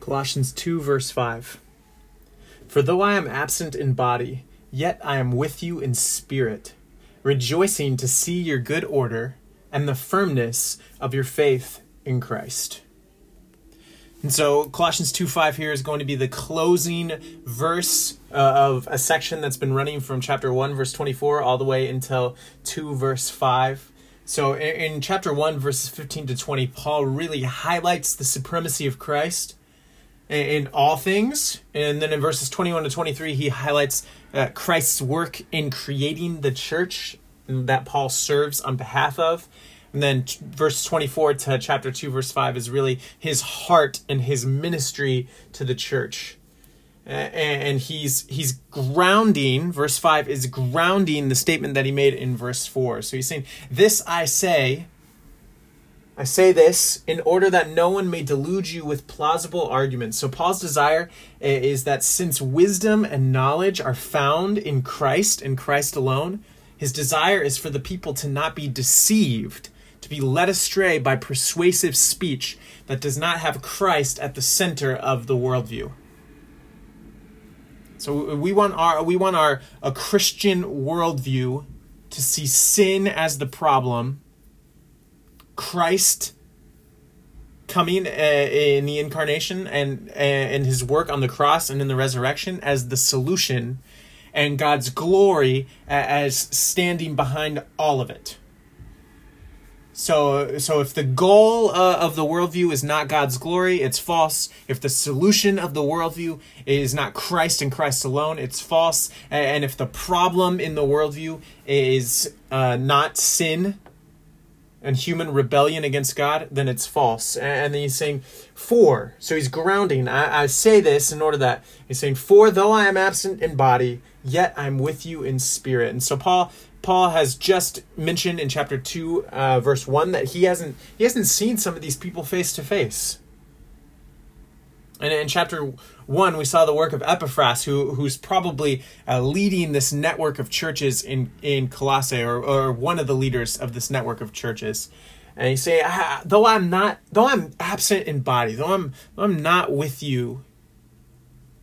Colossians 2, verse 5. For though I am absent in body, yet I am with you in spirit, rejoicing to see your good order and the firmness of your faith in Christ. And so Colossians 2 5 here is going to be the closing verse uh, of a section that's been running from chapter 1, verse 24, all the way until 2, verse 5. So in, in chapter 1, verses 15 to 20, Paul really highlights the supremacy of Christ in, all things. And then in verses 21 to 23, he highlights uh, Christ's work in creating the church that Paul serves on behalf of. And then t- verse 24 to chapter 2, verse 5 is really his heart and his ministry to the church. And he's he's grounding verse 5 is grounding the statement that he made in verse 4 so he's saying this i say i say this in order that no one may delude you with plausible arguments so paul's desire eh, is that since wisdom and knowledge are found in christ and christ alone his desire is for the people to not be deceived to be led astray by persuasive speech that does not have Christ at the center of the worldview. So we want our we want our a Christian worldview to see sin as the problem, Christ coming uh, in the incarnation and uh, and his work on the cross and in the resurrection as the solution, and God's glory as standing behind all of it. So, so if the goal uh, of the worldview is not God's glory, it's false. If the solution of the worldview is not Christ and Christ alone, it's false. And if the problem in the worldview is uh, not sin and human rebellion against God, then it's false. And then he's saying, For, so he's grounding. I, I say this in order that he's saying, For though I am absent in body, yet I'm with you in spirit. And so Paul Paul has just mentioned in chapter two, uh, verse one, that he hasn't he hasn't seen some of these people face to face. And in chapter one, we saw the work of Epaphras, who who's probably uh, leading this network of churches in in Colossae, or or one of the leaders of this network of churches. And he say, ah, though I'm not, though I'm absent in body, though I'm though I'm not with you,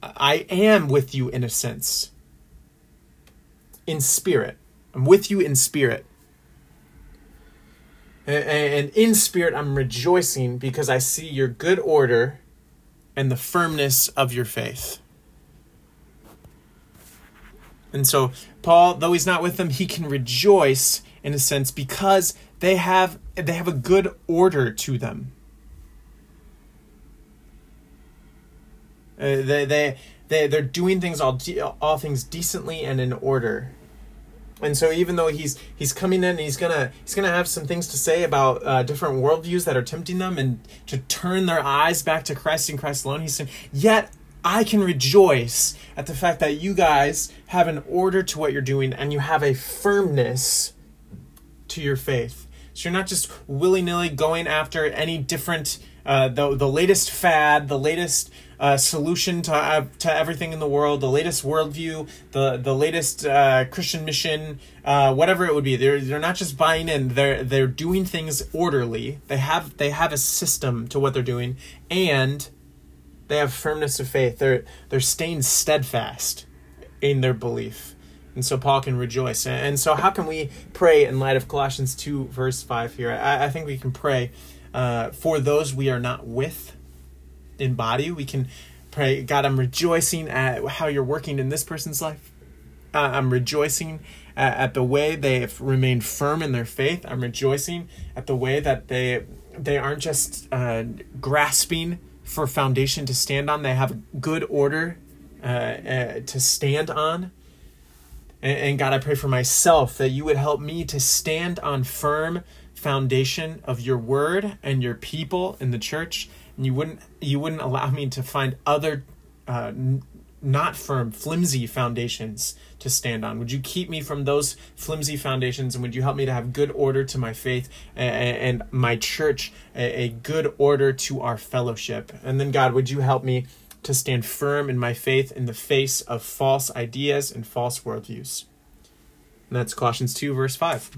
I am with you in a sense, in spirit. I'm with you in spirit. And in spirit, I'm rejoicing because I see your good order and the firmness of your faith. And so, Paul, though he's not with them, he can rejoice in a sense because they have they have a good order to them. Uh, they they they they're doing things all all things decently and in order and so even though he's he's coming in he's gonna he's gonna have some things to say about uh, different worldviews that are tempting them and to turn their eyes back to christ and christ alone he's saying yet i can rejoice at the fact that you guys have an order to what you're doing and you have a firmness to your faith. So you're not just willy-nilly going after any different uh, the, the latest fad the latest uh, solution to uh, to everything in the world, the latest worldview, the the latest uh, Christian mission, uh, whatever it would be. They're they're not just buying in. They're they're doing things orderly. They have they have a system to what they're doing, and they have firmness of faith. They're they're staying steadfast in their belief. And so Paul can rejoice. And so, how can we pray in light of Colossians 2, verse 5 here? I, I think we can pray uh, for those we are not with in body. We can pray, God, I'm rejoicing at how you're working in this person's life. Uh, I'm rejoicing at, at, the way they have remained firm in their faith. I'm rejoicing at the way that they they aren't just uh, grasping for foundation to stand on. They have good order uh, uh, to stand on. And, and God, I pray for myself that you would help me to stand on firm foundation of your word and your people in the church you wouldn't you wouldn't allow me to find other uh, n- not firm, flimsy foundations to stand on? Would you keep me from those flimsy foundations and would you help me to have good order to my faith and, and my church, a, a good order to our fellowship? And then, God, would you help me to stand firm in my faith in the face of false ideas and false worldviews? And that's Colossians 2, verse 5.